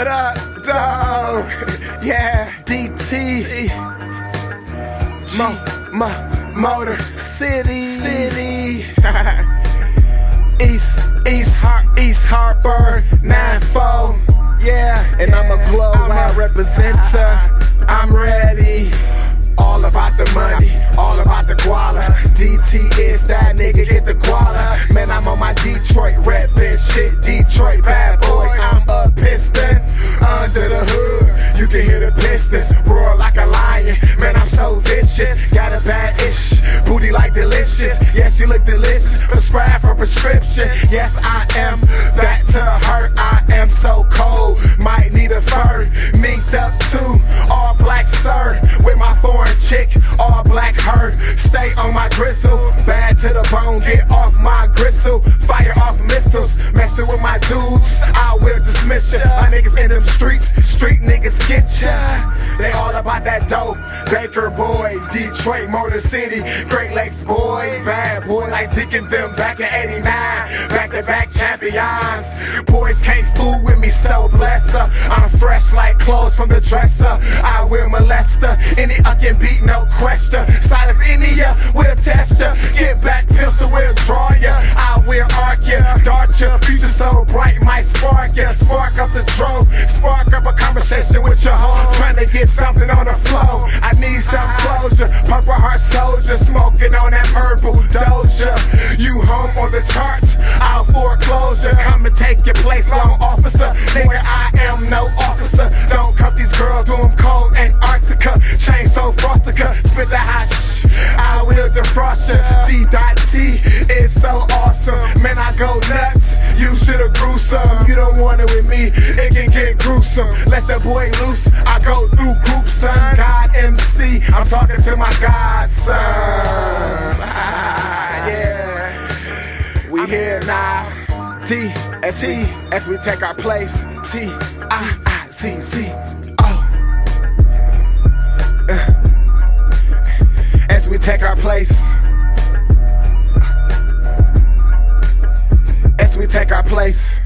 What up, dog? Yeah, DT. Mo, Mo, Motor City. City. East, East, Har- East Harbor, 9-4. Yeah, and I'm a global representer. I'm ready. All about the money, all about the guala. DT is that nigga, get the guala. Man, I'm on my Detroit red bitch shit. Detroit bad can hear the pistons roar like a lion. Man, I'm so vicious. Got a bad ish, booty like delicious. Yes, you look delicious. Prescribe for prescription. Yes, I am that to her. I am so cold, might need a fur. Minked up too, all black sir. With my foreign chick, all black her. Stay on my gristle, bad to the bone. Get off my gristle, fire off missiles. Messing with my dudes, I will dismiss ya. My niggas in them streets, street niggas get ya. They all about that dope. Baker boy, Detroit, Motor City, Great Lakes boy, bad boy like Zeke them back in 89. Back to back champions. Boys can't fool with me, so bless her. I'm fresh like clothes from the dresser. I will molest her. Any I can beat, no question. Silence any ya, will test ya. Get back, pistol we'll draw ya. Conversation with your hoe. Trying to get something on the flow. I need some closure. Purple heart soldier, smoking on that purple doja. You home on the charts, I'll foreclosure. Come and take your place, long officer. Nigga, I am no officer. Don't cuff these girls, do them cold Antarctica. Chain so frostica, spit the hot shh. I will defrost ya. D dot T is so awesome. Some. You don't want it with me, it can get gruesome. Let the boy loose. I go through groups, son. God MC, I'm talking to my godsons. Ah, yeah. We here now. T S E as we take our place. T I I Z Z O. As we take our place. As we take our place.